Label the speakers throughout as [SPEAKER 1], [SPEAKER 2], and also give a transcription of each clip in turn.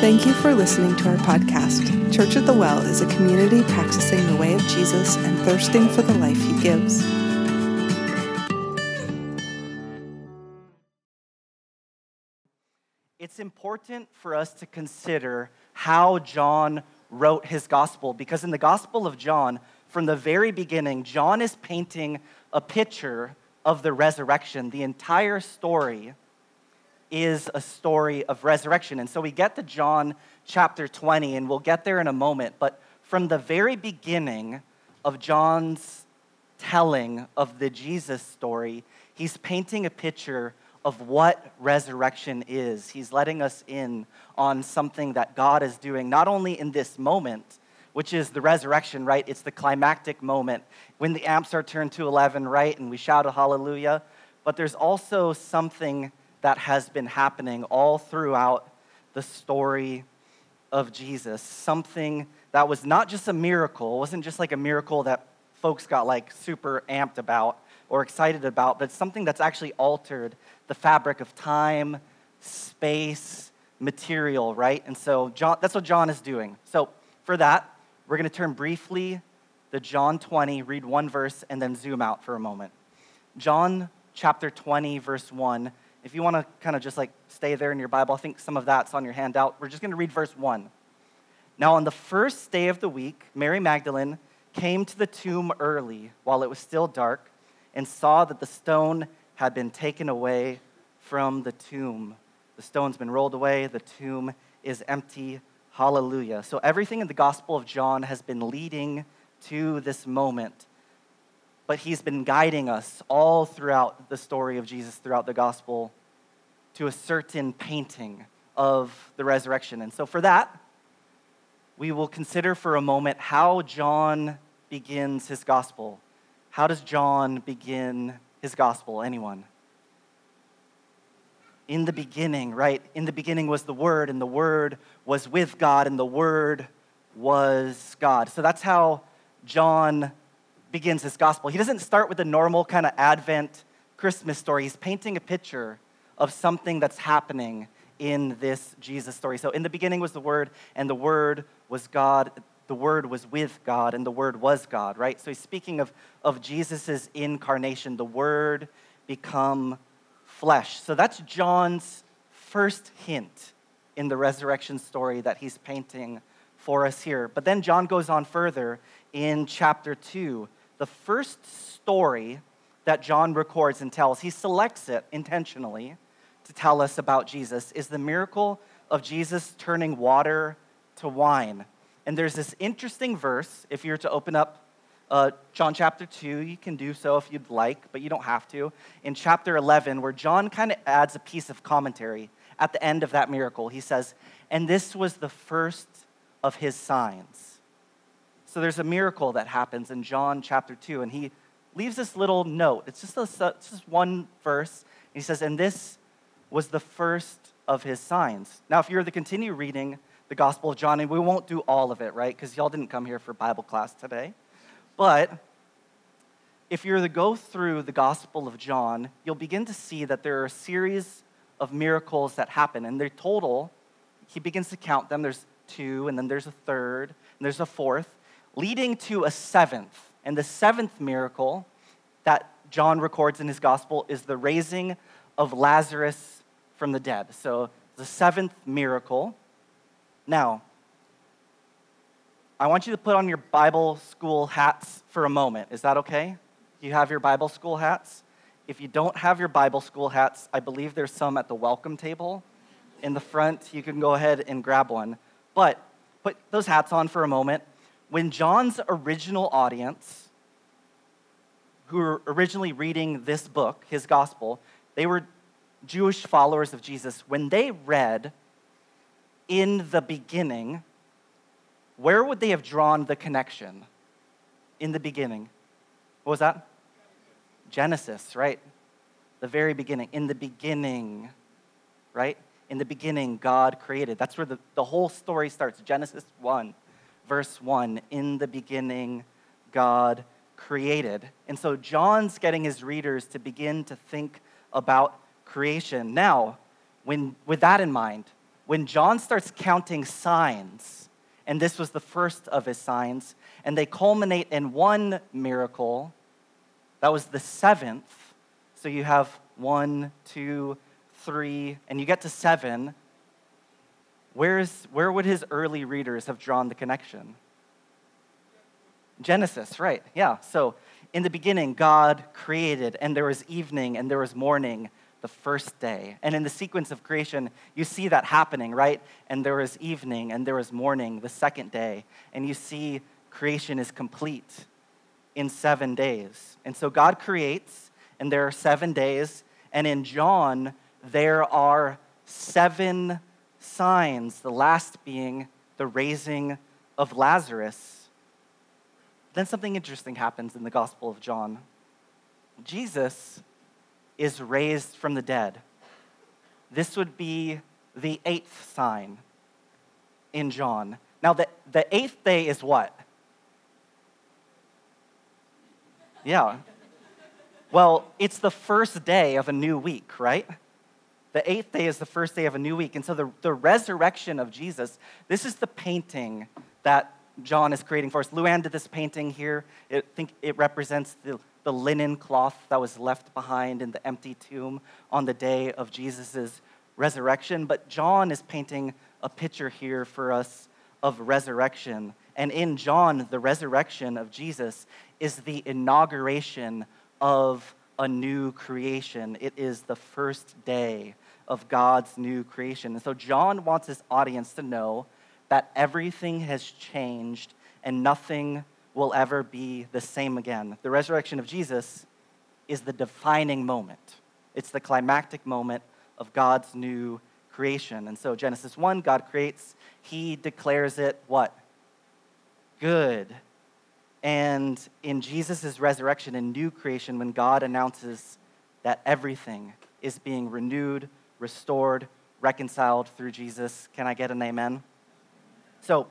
[SPEAKER 1] Thank you for listening to our podcast. Church at the Well is a community practicing the way of Jesus and thirsting for the life he gives.
[SPEAKER 2] It's important for us to consider how John wrote his gospel because in the Gospel of John, from the very beginning, John is painting a picture of the resurrection. The entire story is a story of resurrection. And so we get to John chapter 20, and we'll get there in a moment. But from the very beginning of John's telling of the Jesus story, he's painting a picture of what resurrection is. He's letting us in on something that God is doing, not only in this moment, which is the resurrection, right? It's the climactic moment when the amps are turned to 11, right? And we shout a hallelujah. But there's also something that has been happening all throughout the story of Jesus. Something that was not just a miracle, it wasn't just like a miracle that folks got like super amped about or excited about, but something that's actually altered the fabric of time, space, material, right? And so John, that's what John is doing. So for that, we're going to turn briefly to John 20, read one verse, and then zoom out for a moment. John chapter 20, verse 1 if you want to kind of just like stay there in your Bible, I think some of that's on your handout. We're just going to read verse 1. Now, on the first day of the week, Mary Magdalene came to the tomb early while it was still dark and saw that the stone had been taken away from the tomb. The stone's been rolled away, the tomb is empty. Hallelujah. So, everything in the Gospel of John has been leading to this moment but he's been guiding us all throughout the story of Jesus, throughout the gospel, to a certain painting of the resurrection. And so, for that, we will consider for a moment how John begins his gospel. How does John begin his gospel? Anyone? In the beginning, right? In the beginning was the Word, and the Word was with God, and the Word was God. So that's how John begins his gospel. He doesn't start with a normal kind of Advent Christmas story. He's painting a picture of something that's happening in this Jesus story. So, in the beginning was the Word, and the Word was God. The Word was with God, and the Word was God, right? So, he's speaking of, of Jesus' incarnation, the Word become flesh. So, that's John's first hint in the resurrection story that he's painting for us here. But then John goes on further in chapter 2 the first story that John records and tells, he selects it intentionally to tell us about Jesus, is the miracle of Jesus turning water to wine. And there's this interesting verse, if you're to open up uh, John chapter 2, you can do so if you'd like, but you don't have to. In chapter 11, where John kind of adds a piece of commentary at the end of that miracle, he says, And this was the first of his signs. So there's a miracle that happens in John chapter 2, and he leaves this little note. It's just, a, it's just one verse. he says, And this was the first of his signs. Now, if you're to continue reading the Gospel of John, and we won't do all of it, right? Because y'all didn't come here for Bible class today. But if you're to go through the Gospel of John, you'll begin to see that there are a series of miracles that happen. And they're total, he begins to count them. There's two, and then there's a third, and there's a fourth leading to a seventh. And the seventh miracle that John records in his gospel is the raising of Lazarus from the dead. So, the seventh miracle. Now, I want you to put on your Bible school hats for a moment. Is that okay? You have your Bible school hats? If you don't have your Bible school hats, I believe there's some at the welcome table in the front. You can go ahead and grab one. But put those hats on for a moment when John's original audience, who were originally reading this book, his gospel, they were Jewish followers of Jesus, when they read in the beginning, where would they have drawn the connection? In the beginning. What was that? Genesis, right? The very beginning. In the beginning, right? In the beginning, God created. That's where the, the whole story starts. Genesis 1 verse 1 In the beginning, God created. And so John's getting his readers to begin to think about creation. Now, when, with that in mind, when John starts counting signs, and this was the first of his signs, and they culminate in one miracle, that was the seventh. So you have one, two, three, and you get to seven. Where's, where would his early readers have drawn the connection? Genesis, right, yeah. So in the beginning, God created, and there was evening and there was morning the first day. And in the sequence of creation, you see that happening, right? And there was evening and there was morning the second day. And you see creation is complete in seven days. And so God creates, and there are seven days. And in John, there are seven signs, the last being the raising of Lazarus. Then something interesting happens in the Gospel of John. Jesus is raised from the dead. This would be the eighth sign in John. Now, the, the eighth day is what? Yeah. Well, it's the first day of a new week, right? The eighth day is the first day of a new week. And so the, the resurrection of Jesus, this is the painting that John is creating for us. Luann did this painting here. I think it represents the, the linen cloth that was left behind in the empty tomb on the day of Jesus' resurrection. But John is painting a picture here for us of resurrection. And in John, the resurrection of Jesus is the inauguration of a new creation. It is the first day of God's new creation. And so John wants his audience to know that everything has changed and nothing will ever be the same again. The resurrection of Jesus is the defining moment, it's the climactic moment of God's new creation. And so, Genesis 1, God creates, He declares it what? Good. And in Jesus' resurrection and new creation, when God announces that everything is being renewed, restored, reconciled through Jesus, can I get an amen? So,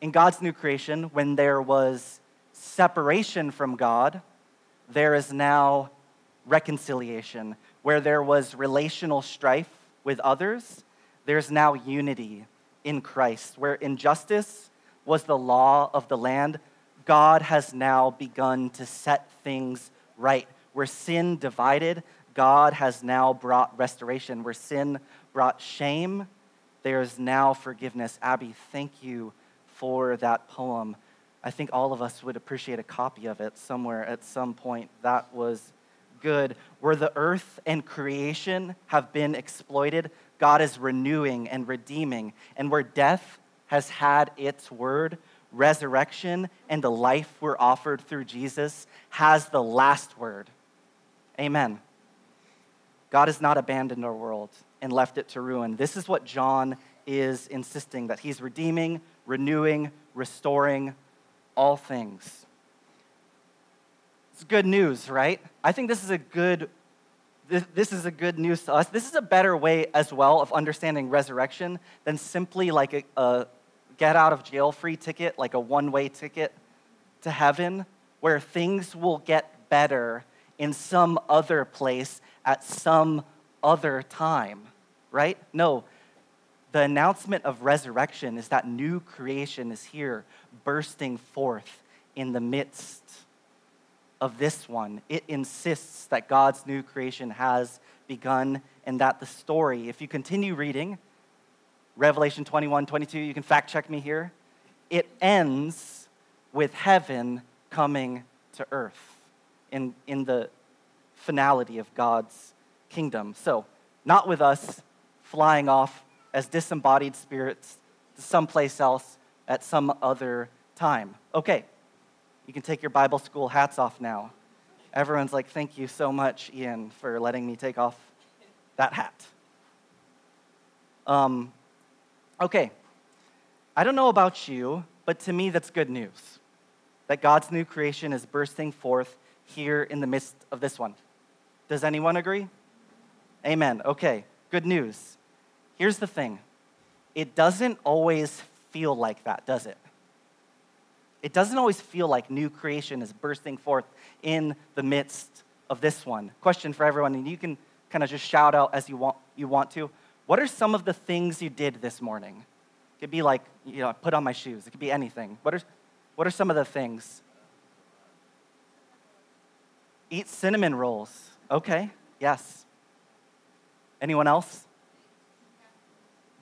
[SPEAKER 2] in God's new creation, when there was separation from God, there is now reconciliation. Where there was relational strife with others, there's now unity in Christ. Where injustice was the law of the land, God has now begun to set things right. Where sin divided, God has now brought restoration. Where sin brought shame, there is now forgiveness. Abby, thank you for that poem. I think all of us would appreciate a copy of it somewhere at some point. That was good. Where the earth and creation have been exploited, God is renewing and redeeming. And where death has had its word, resurrection and the life we're offered through Jesus has the last word. Amen. God has not abandoned our world and left it to ruin. This is what John is insisting that he's redeeming, renewing, restoring all things. It's good news, right? I think this is a good this, this is a good news to us. This is a better way as well of understanding resurrection than simply like a, a get out of jail free ticket, like a one way ticket to heaven, where things will get better in some other place at some other time, right? No, the announcement of resurrection is that new creation is here, bursting forth in the midst of this one. It insists that God's new creation has begun and that the story, if you continue reading, Revelation 21, 22, you can fact check me here, it ends with heaven coming to earth in, in the finality of God's kingdom. So, not with us flying off as disembodied spirits to someplace else at some other time. Okay, you can take your Bible school hats off now. Everyone's like, thank you so much, Ian, for letting me take off that hat. Um, okay, I don't know about you, but to me, that's good news that God's new creation is bursting forth here in the midst of this one. Does anyone agree? Amen. Okay, good news. Here's the thing it doesn't always feel like that, does it? It doesn't always feel like new creation is bursting forth in the midst of this one. Question for everyone, and you can kind of just shout out as you want, you want to. What are some of the things you did this morning? It could be like, you know, I put on my shoes. It could be anything. What are, what are some of the things? Eat cinnamon rolls. Okay, yes. Anyone else?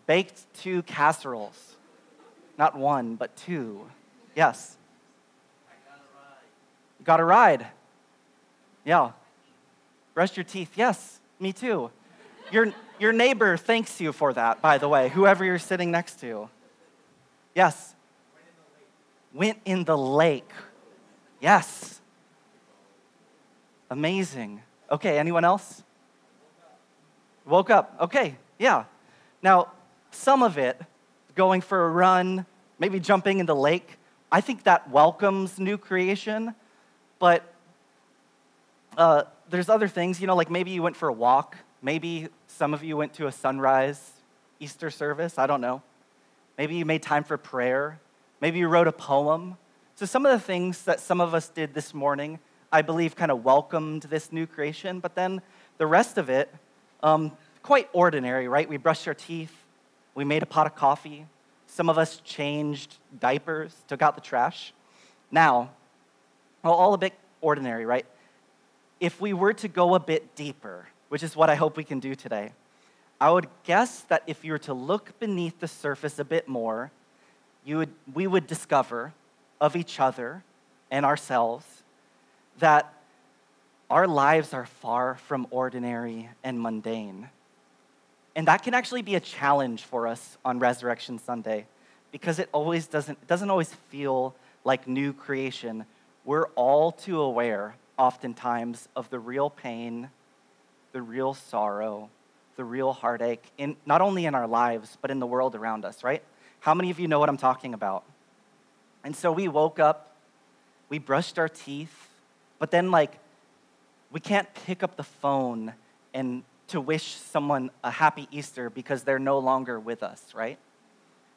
[SPEAKER 2] Baked two casseroles. Not one, but two. Yes. You got a ride. Yeah. Brush your teeth. Yes, me too. Your, your neighbor thanks you for that, by the way, whoever you're sitting next to. Yes. Went in the lake. Yes. Amazing. Okay, anyone else? Woke up. Okay, yeah. Now, some of it, going for a run, maybe jumping in the lake, I think that welcomes new creation, but uh, there's other things, you know, like maybe you went for a walk, maybe some of you went to a sunrise Easter service, I don't know. Maybe you made time for prayer, maybe you wrote a poem. So, some of the things that some of us did this morning, I believe, kind of welcomed this new creation, but then the rest of it, um, quite ordinary, right? We brushed our teeth, we made a pot of coffee, some of us changed diapers, took out the trash. Now, well, all a bit ordinary, right? If we were to go a bit deeper, which is what I hope we can do today, I would guess that if you were to look beneath the surface a bit more, you would, we would discover of each other and ourselves that our lives are far from ordinary and mundane. And that can actually be a challenge for us on Resurrection Sunday because it always doesn't, it doesn't always feel like new creation. We're all too aware, oftentimes, of the real pain, the real sorrow, the real heartache, in, not only in our lives, but in the world around us, right? How many of you know what I'm talking about? And so we woke up, we brushed our teeth, but then, like, we can't pick up the phone and to wish someone a happy Easter because they're no longer with us, right?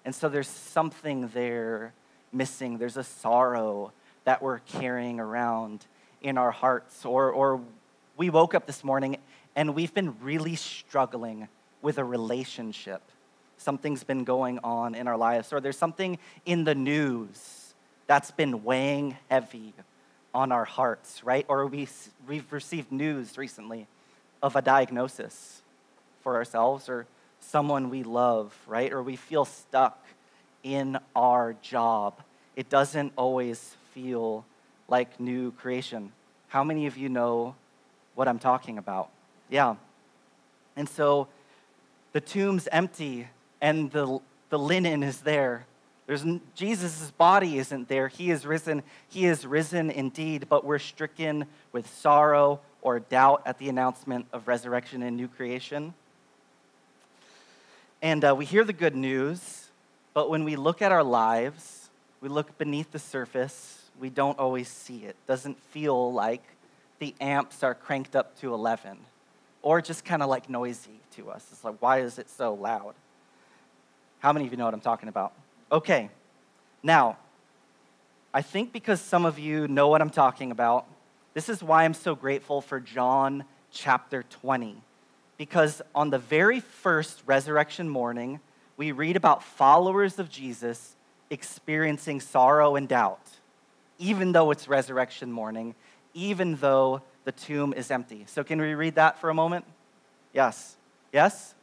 [SPEAKER 2] And so there's something there missing. There's a sorrow that we're carrying around in our hearts. Or, or we woke up this morning and we've been really struggling with a relationship. Something's been going on in our lives. Or there's something in the news that's been weighing heavy on our hearts, right? Or we, we've received news recently of a diagnosis for ourselves or someone we love, right? Or we feel stuck in our job. It doesn't always feel like new creation. How many of you know what I'm talking about? Yeah. And so the tomb's empty and the, the linen is there. There's, Jesus' body isn't there. He is risen. He is risen indeed, but we're stricken with sorrow or doubt at the announcement of resurrection and new creation. And uh, we hear the good news, but when we look at our lives, we look beneath the surface, we don't always see it. Doesn't feel like the amps are cranked up to 11 or just kind of like noisy to us. It's like, why is it so loud? How many of you know what I'm talking about? Okay, now, I think because some of you know what I'm talking about, this is why I'm so grateful for John chapter 20. Because on the very first resurrection morning, we read about followers of Jesus experiencing sorrow and doubt, even though it's resurrection morning, even though the tomb is empty. So, can we read that for a moment? Yes. Yes?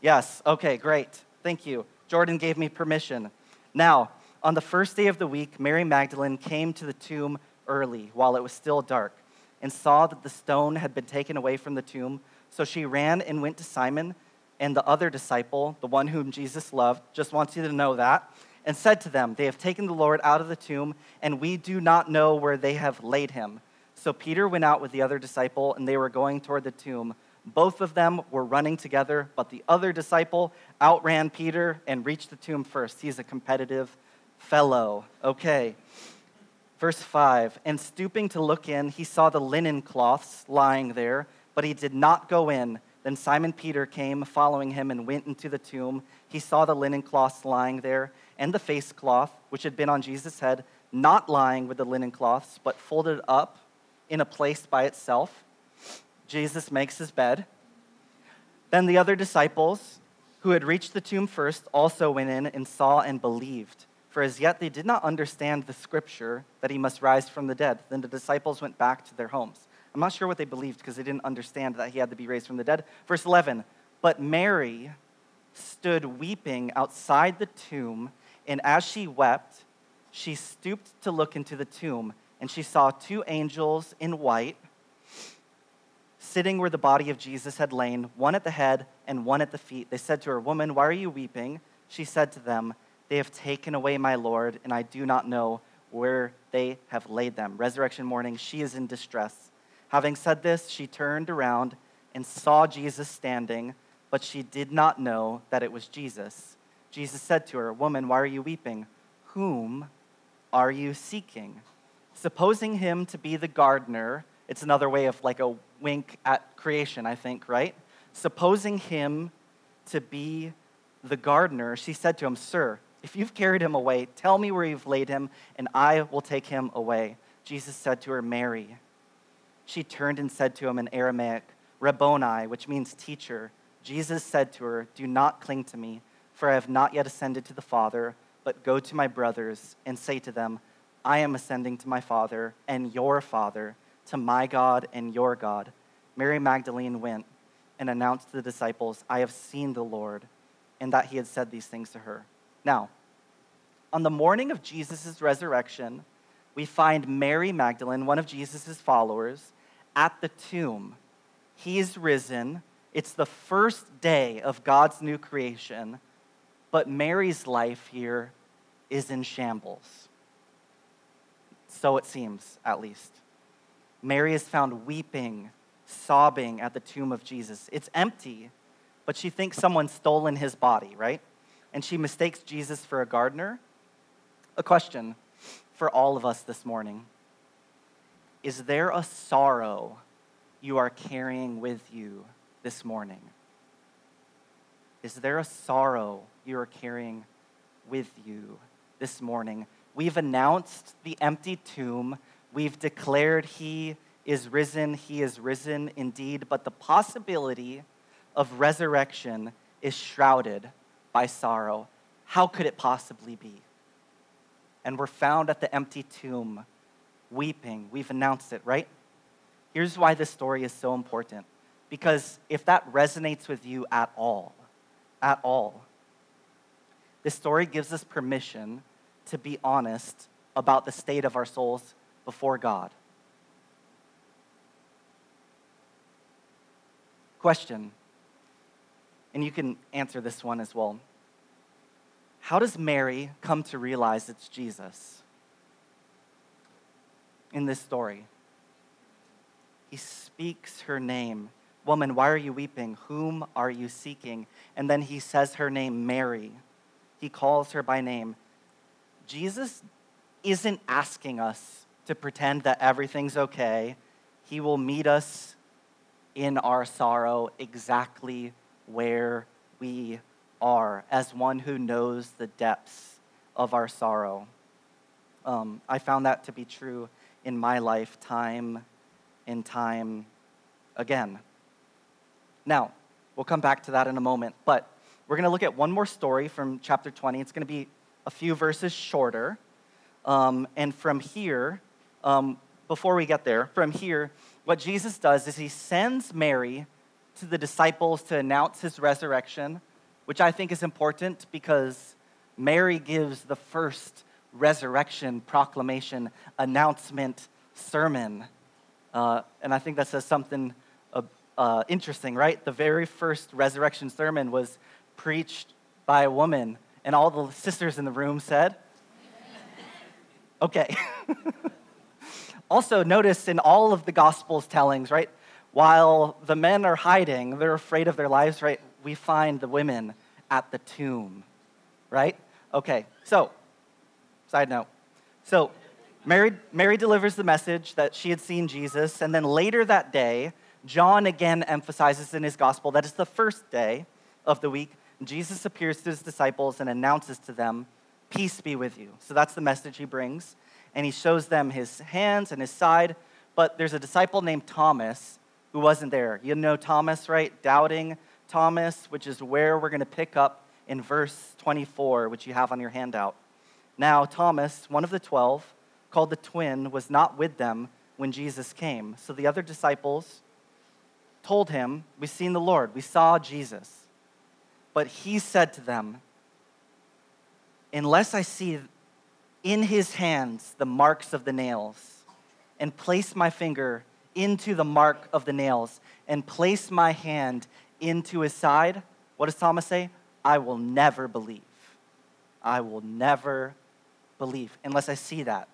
[SPEAKER 2] Yes. Okay, great. Thank you. Jordan gave me permission. Now, on the first day of the week, Mary Magdalene came to the tomb early while it was still dark and saw that the stone had been taken away from the tomb. So she ran and went to Simon and the other disciple, the one whom Jesus loved, just wants you to know that, and said to them, They have taken the Lord out of the tomb, and we do not know where they have laid him. So Peter went out with the other disciple, and they were going toward the tomb. Both of them were running together, but the other disciple outran Peter and reached the tomb first. He's a competitive fellow. Okay. Verse 5 And stooping to look in, he saw the linen cloths lying there, but he did not go in. Then Simon Peter came following him and went into the tomb. He saw the linen cloths lying there, and the face cloth, which had been on Jesus' head, not lying with the linen cloths, but folded up in a place by itself. Jesus makes his bed. Then the other disciples who had reached the tomb first also went in and saw and believed. For as yet they did not understand the scripture that he must rise from the dead. Then the disciples went back to their homes. I'm not sure what they believed because they didn't understand that he had to be raised from the dead. Verse 11 But Mary stood weeping outside the tomb, and as she wept, she stooped to look into the tomb, and she saw two angels in white sitting where the body of Jesus had lain, one at the head and one at the feet. They said to her, Woman, why are you weeping? She said to them, They have taken away my Lord, and I do not know where they have laid them. Resurrection morning, she is in distress. Having said this, she turned around and saw Jesus standing, but she did not know that it was Jesus. Jesus said to her, Woman, why are you weeping? Whom are you seeking? Supposing him to be the gardener, it's another way of like a wink at creation, I think, right? Supposing him to be the gardener, she said to him, Sir, if you've carried him away, tell me where you've laid him, and I will take him away. Jesus said to her, Mary. She turned and said to him in Aramaic, Rabboni, which means teacher. Jesus said to her, Do not cling to me, for I have not yet ascended to the Father, but go to my brothers and say to them, I am ascending to my Father and your Father to my God and your God. Mary Magdalene went and announced to the disciples, I have seen the Lord, and that he had said these things to her. Now, on the morning of Jesus' resurrection, we find Mary Magdalene, one of Jesus' followers, at the tomb. He is risen. It's the first day of God's new creation, but Mary's life here is in shambles. So it seems, at least. Mary is found weeping, sobbing at the tomb of Jesus. It's empty, but she thinks someone's stolen his body, right? And she mistakes Jesus for a gardener. A question for all of us this morning Is there a sorrow you are carrying with you this morning? Is there a sorrow you are carrying with you this morning? We've announced the empty tomb We've declared he is risen, he is risen indeed, but the possibility of resurrection is shrouded by sorrow. How could it possibly be? And we're found at the empty tomb, weeping. We've announced it, right? Here's why this story is so important. Because if that resonates with you at all, at all, this story gives us permission to be honest about the state of our souls before God. Question, and you can answer this one as well. How does Mary come to realize it's Jesus in this story? He speaks her name. Woman, why are you weeping? Whom are you seeking? And then he says her name, Mary. He calls her by name. Jesus isn't asking us to pretend that everything's okay. He will meet us in our sorrow exactly where we are, as one who knows the depths of our sorrow. Um, I found that to be true in my life, time and time again. Now, we'll come back to that in a moment, but we're going to look at one more story from chapter 20. It's going to be a few verses shorter. Um, and from here, um, before we get there, from here, what Jesus does is he sends Mary to the disciples to announce his resurrection, which I think is important because Mary gives the first resurrection proclamation, announcement, sermon. Uh, and I think that says something uh, uh, interesting, right? The very first resurrection sermon was preached by a woman, and all the sisters in the room said, Okay. Also, notice in all of the Gospels tellings, right, while the men are hiding, they're afraid of their lives, right, we find the women at the tomb, right? Okay, so, side note. So, Mary, Mary delivers the message that she had seen Jesus, and then later that day, John again emphasizes in his gospel that it's the first day of the week. Jesus appears to his disciples and announces to them, Peace be with you. So that's the message he brings and he shows them his hands and his side. But there's a disciple named Thomas who wasn't there. You know Thomas, right? Doubting Thomas, which is where we're going to pick up in verse 24, which you have on your handout. Now, Thomas, one of the twelve, called the twin, was not with them when Jesus came. So the other disciples told him, We've seen the Lord, we saw Jesus. But he said to them, Unless I see in his hands the marks of the nails, and place my finger into the mark of the nails, and place my hand into his side, what does Thomas say? I will never believe. I will never believe unless I see that.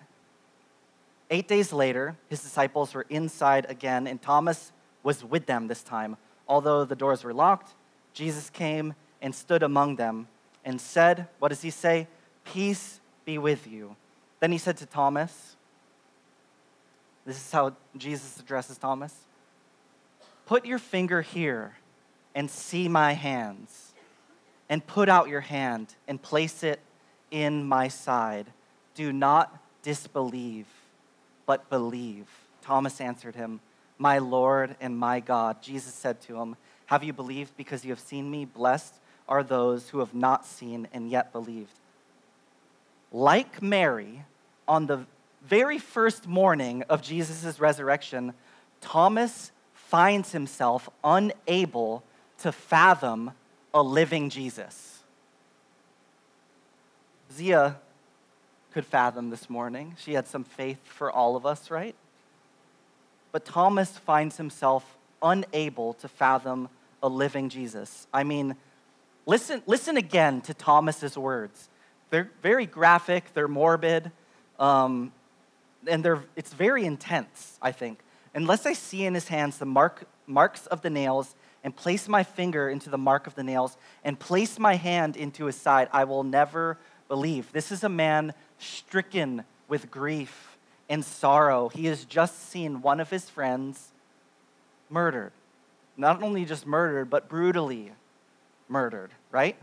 [SPEAKER 2] Eight days later, his disciples were inside again, and Thomas was with them this time. Although the doors were locked, Jesus came and stood among them and said, What does he say? Peace be with you. Then he said to Thomas, This is how Jesus addresses Thomas Put your finger here and see my hands, and put out your hand and place it in my side. Do not disbelieve, but believe. Thomas answered him, My Lord and my God. Jesus said to him, Have you believed because you have seen me? Blessed are those who have not seen and yet believed. Like Mary, on the very first morning of Jesus' resurrection, Thomas finds himself unable to fathom a living Jesus. Zia could fathom this morning. She had some faith for all of us, right? But Thomas finds himself unable to fathom a living Jesus. I mean, listen, listen again to Thomas's words. They're very graphic, they're morbid, um, and they're, it's very intense, I think. Unless I see in his hands the mark, marks of the nails and place my finger into the mark of the nails and place my hand into his side, I will never believe. This is a man stricken with grief and sorrow. He has just seen one of his friends murdered. Not only just murdered, but brutally murdered, right?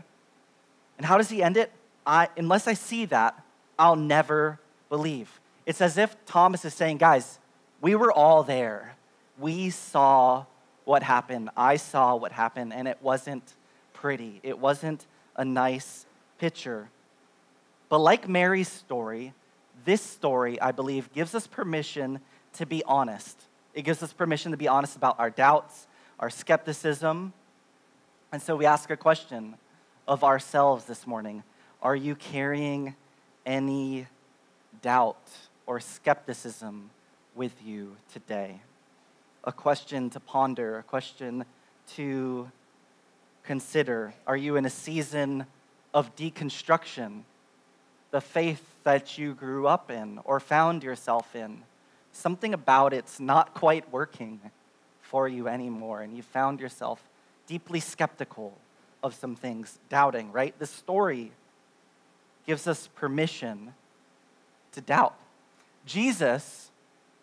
[SPEAKER 2] And how does he end it? I, unless I see that, I'll never believe. It's as if Thomas is saying, guys, we were all there. We saw what happened. I saw what happened, and it wasn't pretty. It wasn't a nice picture. But like Mary's story, this story, I believe, gives us permission to be honest. It gives us permission to be honest about our doubts, our skepticism. And so we ask a question of ourselves this morning Are you carrying any doubt or skepticism with you today? a question to ponder, a question to consider. Are you in a season of deconstruction? The faith that you grew up in or found yourself in, something about it's not quite working for you anymore, and you found yourself deeply skeptical of some things, doubting, right? The story gives us permission to doubt. Jesus,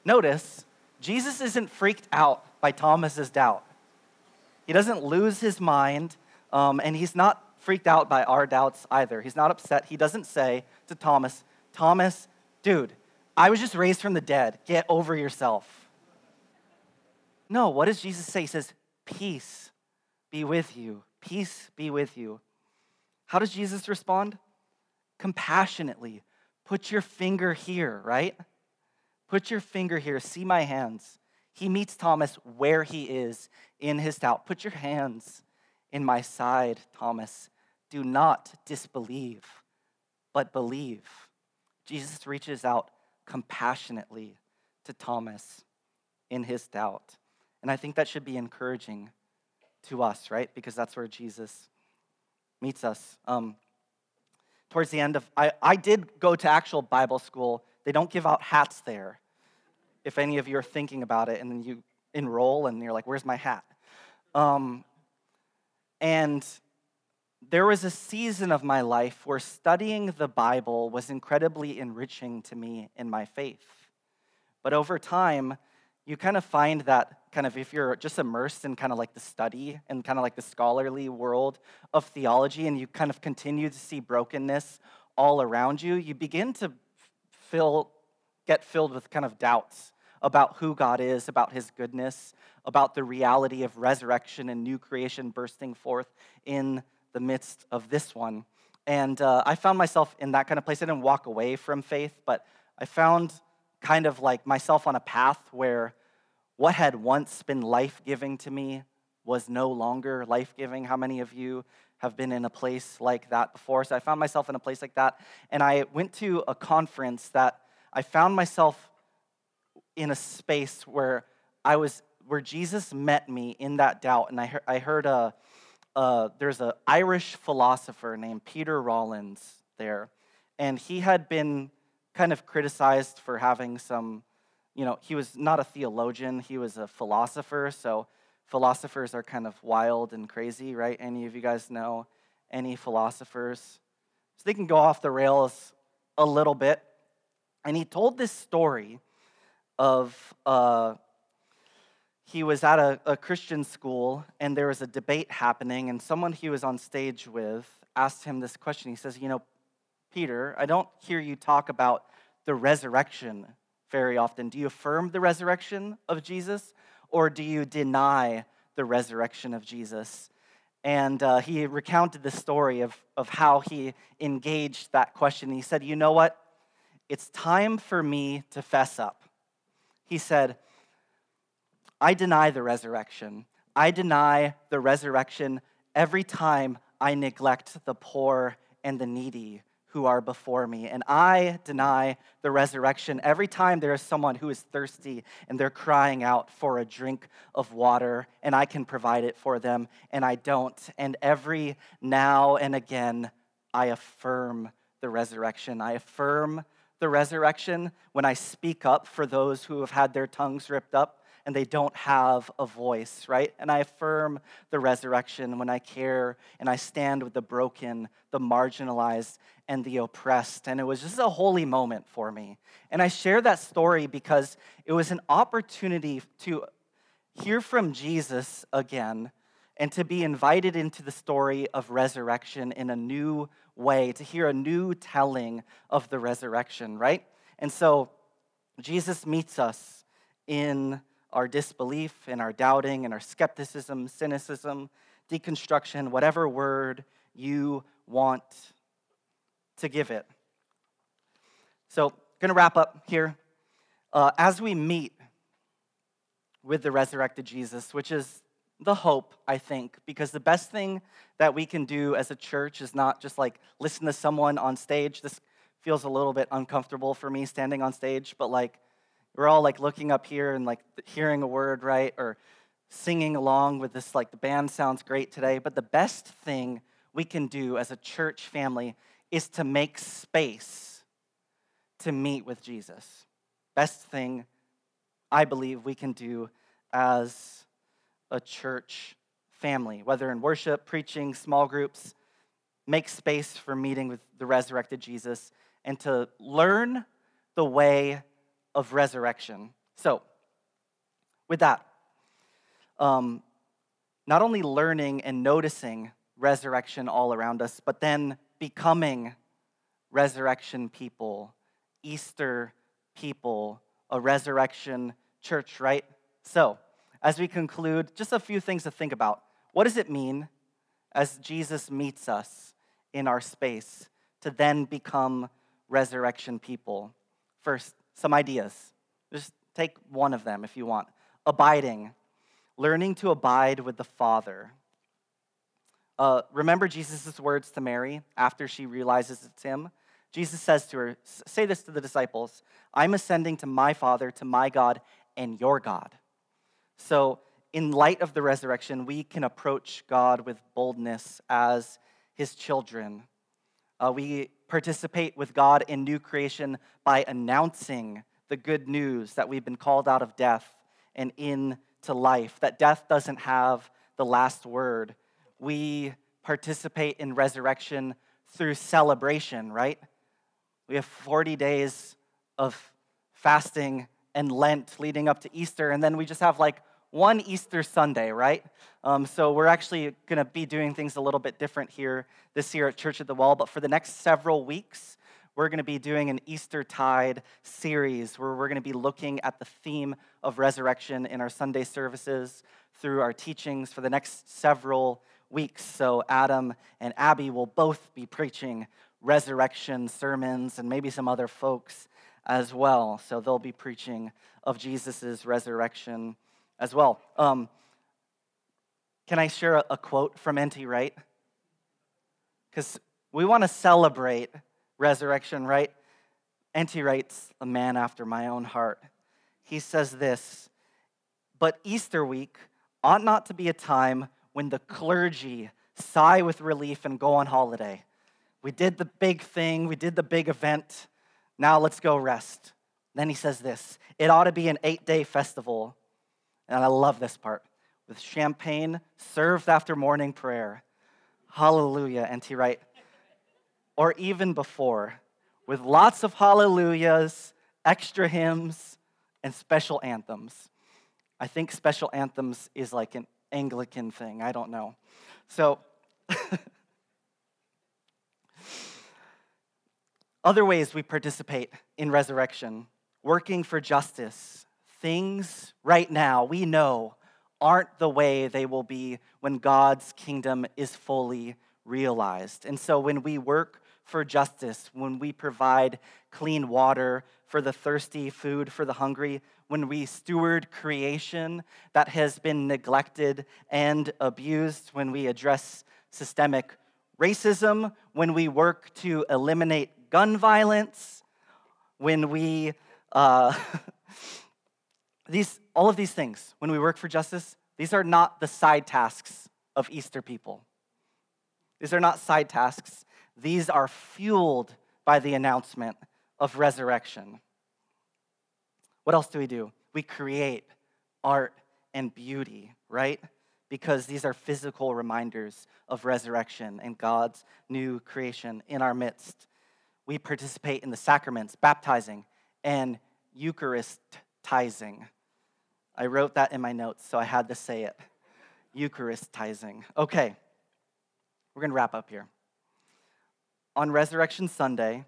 [SPEAKER 2] notice, Jesus isn't freaked out by Thomas's doubt. He doesn't lose his mind, um, and he's not freaked out by our doubts either. He's not upset. He doesn't say to Thomas, Thomas, dude, I was just raised from the dead. Get over yourself. No, what does Jesus say? He says, Peace be with you. Peace be with you. How does Jesus respond? Compassionately. Put your finger here, right? Put your finger here, see my hands. He meets Thomas where he is in his doubt. Put your hands in my side, Thomas. Do not disbelieve, but believe. Jesus reaches out compassionately to Thomas in his doubt. And I think that should be encouraging to us, right? Because that's where Jesus meets us. Um, towards the end of, I, I did go to actual Bible school they don't give out hats there. If any of you are thinking about it and then you enroll and you're like, where's my hat? Um, and there was a season of my life where studying the Bible was incredibly enriching to me in my faith. But over time, you kind of find that kind of if you're just immersed in kind of like the study and kind of like the scholarly world of theology and you kind of continue to see brokenness all around you, you begin to fill, get filled with kind of doubts about who God is, about his goodness, about the reality of resurrection and new creation bursting forth in the midst of this one. And uh, I found myself in that kind of place. I didn't walk away from faith, but I found kind of like myself on a path where what had once been life giving to me was no longer life giving. How many of you have been in a place like that before? So I found myself in a place like that. And I went to a conference that I found myself in a space where I was, where Jesus met me in that doubt. And I, heard, I heard a, uh, there's an Irish philosopher named Peter Rollins there, and he had been kind of criticized for having some, you know, he was not a theologian, he was a philosopher, so philosophers are kind of wild and crazy, right? Any of you guys know any philosophers? So they can go off the rails a little bit. And he told this story of uh, he was at a, a Christian school and there was a debate happening, and someone he was on stage with asked him this question. He says, You know, Peter, I don't hear you talk about the resurrection very often. Do you affirm the resurrection of Jesus or do you deny the resurrection of Jesus? And uh, he recounted the story of, of how he engaged that question. He said, You know what? It's time for me to fess up. He said, I deny the resurrection. I deny the resurrection every time I neglect the poor and the needy who are before me. And I deny the resurrection every time there is someone who is thirsty and they're crying out for a drink of water and I can provide it for them and I don't. And every now and again, I affirm the resurrection. I affirm the resurrection when I speak up for those who have had their tongues ripped up and they don't have a voice, right? And I affirm the resurrection when I care and I stand with the broken, the marginalized, and the oppressed. And it was just a holy moment for me. And I share that story because it was an opportunity to hear from Jesus again and to be invited into the story of resurrection in a new way, to hear a new telling of the resurrection, right? And so Jesus meets us in our disbelief and our doubting and our skepticism, cynicism, deconstruction, whatever word you want to give it. So, going to wrap up here. Uh, as we meet with the resurrected Jesus, which is the hope, I think, because the best thing that we can do as a church is not just like listen to someone on stage. This feels a little bit uncomfortable for me standing on stage, but like we're all like looking up here and like hearing a word, right? Or singing along with this, like the band sounds great today. But the best thing we can do as a church family is to make space to meet with Jesus. Best thing I believe we can do as a church family, whether in worship, preaching, small groups, make space for meeting with the resurrected Jesus and to learn the way of resurrection. So, with that, um, not only learning and noticing resurrection all around us, but then becoming resurrection people, Easter people, a resurrection church, right? So, as we conclude, just a few things to think about. What does it mean as Jesus meets us in our space to then become resurrection people? First, some ideas. Just take one of them if you want. Abiding, learning to abide with the Father. Uh, remember Jesus' words to Mary after she realizes it's him? Jesus says to her, Say this to the disciples I'm ascending to my Father, to my God, and your God. So, in light of the resurrection, we can approach God with boldness as his children. Uh, we participate with God in new creation by announcing the good news that we've been called out of death and into life, that death doesn't have the last word. We participate in resurrection through celebration, right? We have 40 days of fasting and Lent leading up to Easter, and then we just have like one Easter Sunday, right? Um, so we're actually going to be doing things a little bit different here this year at Church at the Well, but for the next several weeks, we're going to be doing an Easter Tide series where we're going to be looking at the theme of resurrection in our Sunday services through our teachings for the next several weeks. So, Adam and Abby will both be preaching resurrection sermons and maybe some other folks as well. So, they'll be preaching of Jesus' resurrection as well. Um, can I share a, a quote from N.T. Wright? Because we want to celebrate resurrection, right? N.T. Wright's a man after my own heart. He says this, but Easter week ought not to be a time when the clergy sigh with relief and go on holiday. We did the big thing, we did the big event, now let's go rest. Then he says this it ought to be an eight day festival. And I love this part with champagne served after morning prayer. Hallelujah, N.T. Wright or even before, with lots of hallelujahs, extra hymns, and special anthems. I think special anthems is like an Anglican thing. I don't know. So, other ways we participate in resurrection working for justice. Things right now we know aren't the way they will be when God's kingdom is fully realized. And so, when we work for justice, when we provide clean water for the thirsty, food for the hungry, when we steward creation that has been neglected and abused, when we address systemic racism, when we work to eliminate gun violence, when we, uh, these, all of these things, when we work for justice, these are not the side tasks of Easter people. These are not side tasks these are fueled by the announcement of resurrection. What else do we do? We create art and beauty, right? Because these are physical reminders of resurrection and God's new creation in our midst. We participate in the sacraments, baptizing, and Eucharistizing. I wrote that in my notes, so I had to say it. Eucharistizing. Okay, we're going to wrap up here on Resurrection Sunday.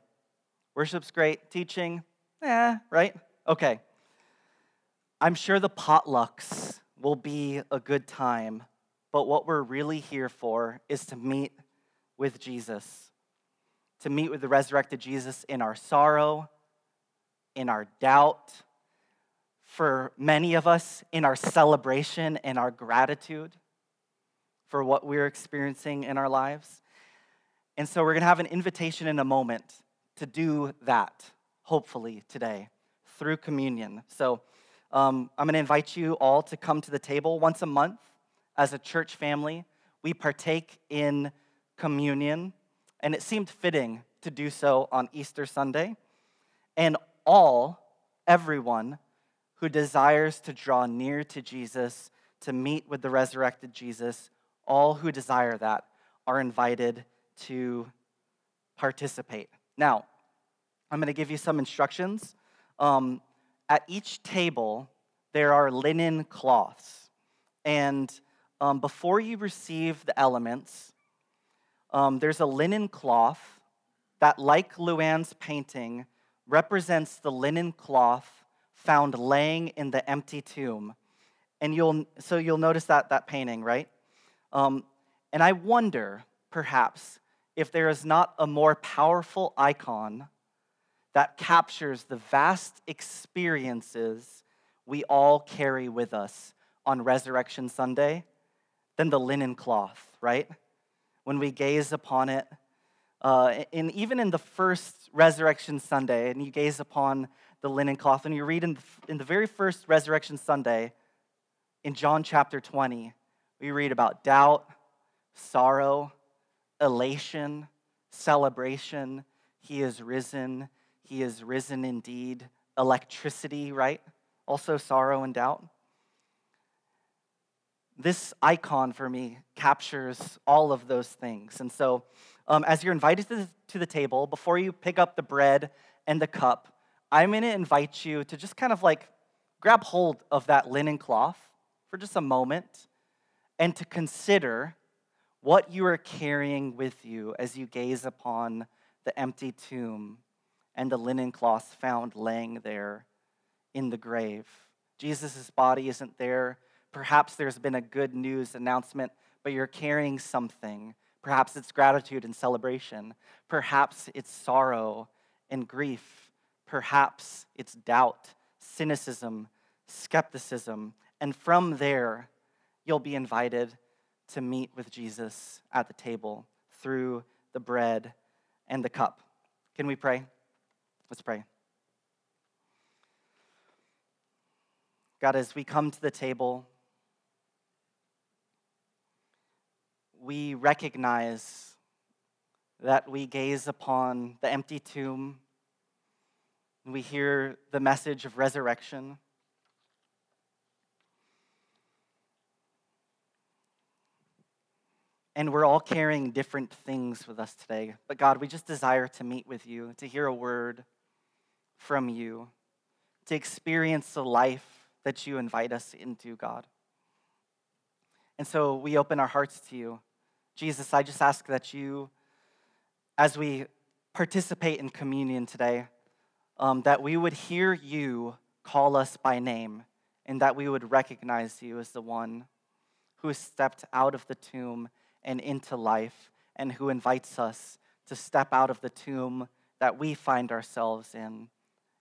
[SPEAKER 2] Worship's great, teaching, eh, right? Okay. I'm sure the potlucks will be a good time, but what we're really here for is to meet with Jesus, to meet with the resurrected Jesus in our sorrow, in our doubt, for many of us, in our celebration and our gratitude for what we're experiencing in our lives. And so we're going to have an invitation in a moment to do that, hopefully, today through communion. So um, I'm going to invite you all to come to the table once a month as a church family. We partake in communion, and it seemed fitting to do so on Easter Sunday. And all, everyone who desires to draw near to Jesus, to meet with the resurrected Jesus, all who desire that are invited to participate. Now, I'm going to give you some instructions. Um, at each table, there are linen cloths. And um, before you receive the elements, um, there's a linen cloth that, like Luann's painting, represents the linen cloth found laying in the empty tomb. And you'll, so you'll notice that, that painting, right? Um, and I wonder, perhaps, if there is not a more powerful icon that captures the vast experiences we all carry with us on Resurrection Sunday than the linen cloth, right? When we gaze upon it, uh, and even in the first Resurrection Sunday, and you gaze upon the linen cloth, and you read in the, in the very first Resurrection Sunday, in John chapter 20, we read about doubt, sorrow, elation, celebration. He is risen. He is risen indeed. Electricity, right? Also sorrow and doubt. This icon for me captures all of those things. And so, um, as you're invited to the, to the table, before you pick up the bread and the cup, I'm going to invite you to just kind of like grab hold of that linen cloth for just a moment and to consider what you are carrying with you as you gaze upon the empty tomb and the linen cloth found laying there in the grave. Jesus' body isn't there. Perhaps there's been a good news announcement, but you're carrying something. Perhaps it's gratitude and celebration. Perhaps it's sorrow and grief. Perhaps it's doubt, cynicism, skepticism. And from there, you'll be invited to meet with Jesus at the table through the bread and the cup. Can we pray? Let's pray. God, as we come to the table, we recognize that we gaze upon the empty tomb and we hear the message of resurrection. And we're all carrying different things with us today. But God, we just desire to meet with you, to hear a word from you, to experience the life that you invite us into, God. And so we open our hearts to you. Jesus, I just ask that you, as we participate in communion today, um, that we would hear you call us by name and that we would recognize you as the one who stepped out of the tomb and into life and who invites us to step out of the tomb that we find ourselves in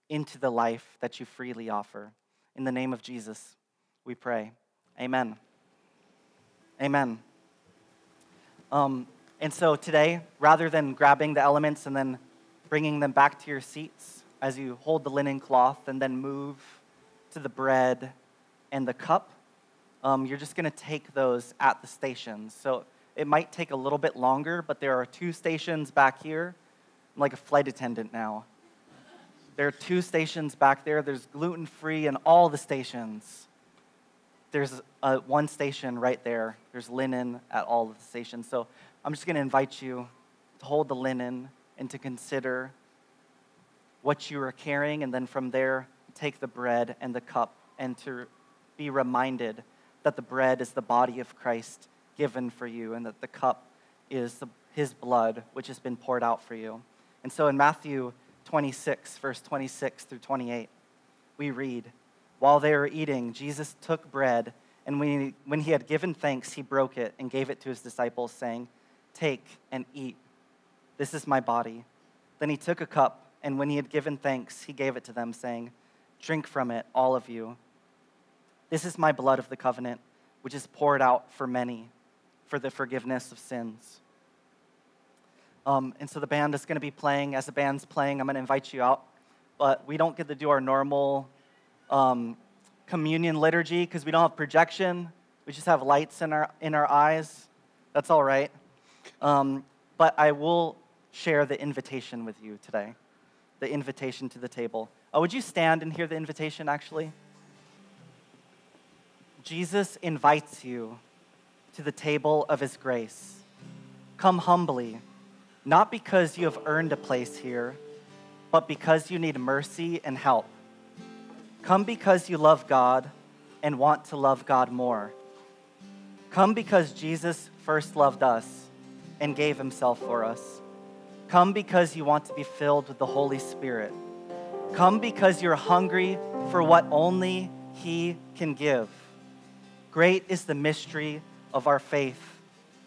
[SPEAKER 2] into the life that you freely offer. In the name of Jesus, we pray. Amen. Amen. Um, and so today, rather than grabbing the elements and then bringing them back to your seats as you hold the linen cloth and then move to the bread and the cup, um, you're just going to take those at the stations. So it might take a little bit longer, but there are two stations back here. I'm like a flight attendant now. There are two stations back there. There's gluten free in all the stations. There's one station right there. There's linen at all of the stations. So I'm just going to invite you to hold the linen and to consider what you are carrying, and then from there, take the bread and the cup and to be reminded that the bread is the body of Christ given for you and that the cup is the, his blood, which has been poured out for you. And so in Matthew 26, verse 26 through 28, we read, While they were eating, Jesus took bread, and when he, when he had given thanks, he broke it and gave it to his disciples, saying, Take and eat. This is my body. Then he took a cup, and when he had given thanks, he gave it to them, saying, Drink from it, all of you. This is my blood of the covenant, which is poured out for many for the forgiveness of sins. Um, and so the band is going to be playing. As the band's playing, I'm going to invite you out. But we don't get to do our normal um, communion liturgy because we don't have projection. We just have lights in our, in our eyes. That's all right. Um, but I will share the invitation with you today the invitation to the table. Oh, would you stand and hear the invitation actually? Jesus invites you to the table of his grace. Come humbly not because you have earned a place here, but because you need mercy and help. Come because you love God and want to love God more. Come because Jesus first loved us and gave himself for us. Come because you want to be filled with the Holy Spirit. Come because you're hungry for what only He can give. Great is the mystery of our faith.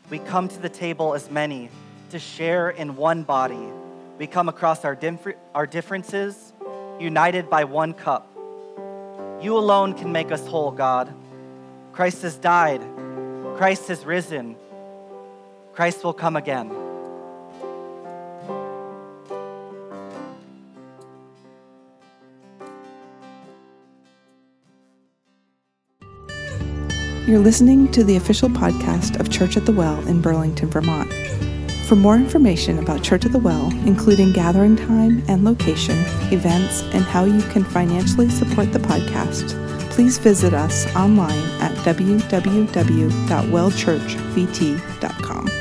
[SPEAKER 2] We come to the table as many to share in one body. We come across our, differ- our differences, united by one cup. You alone can make us whole, God. Christ has died, Christ has risen, Christ will come again.
[SPEAKER 1] You're listening to the official podcast of Church at the Well in Burlington, Vermont. For more information about Church at the Well, including gathering time and location, events, and how you can financially support the podcast, please visit us online at www.wellchurchvt.com.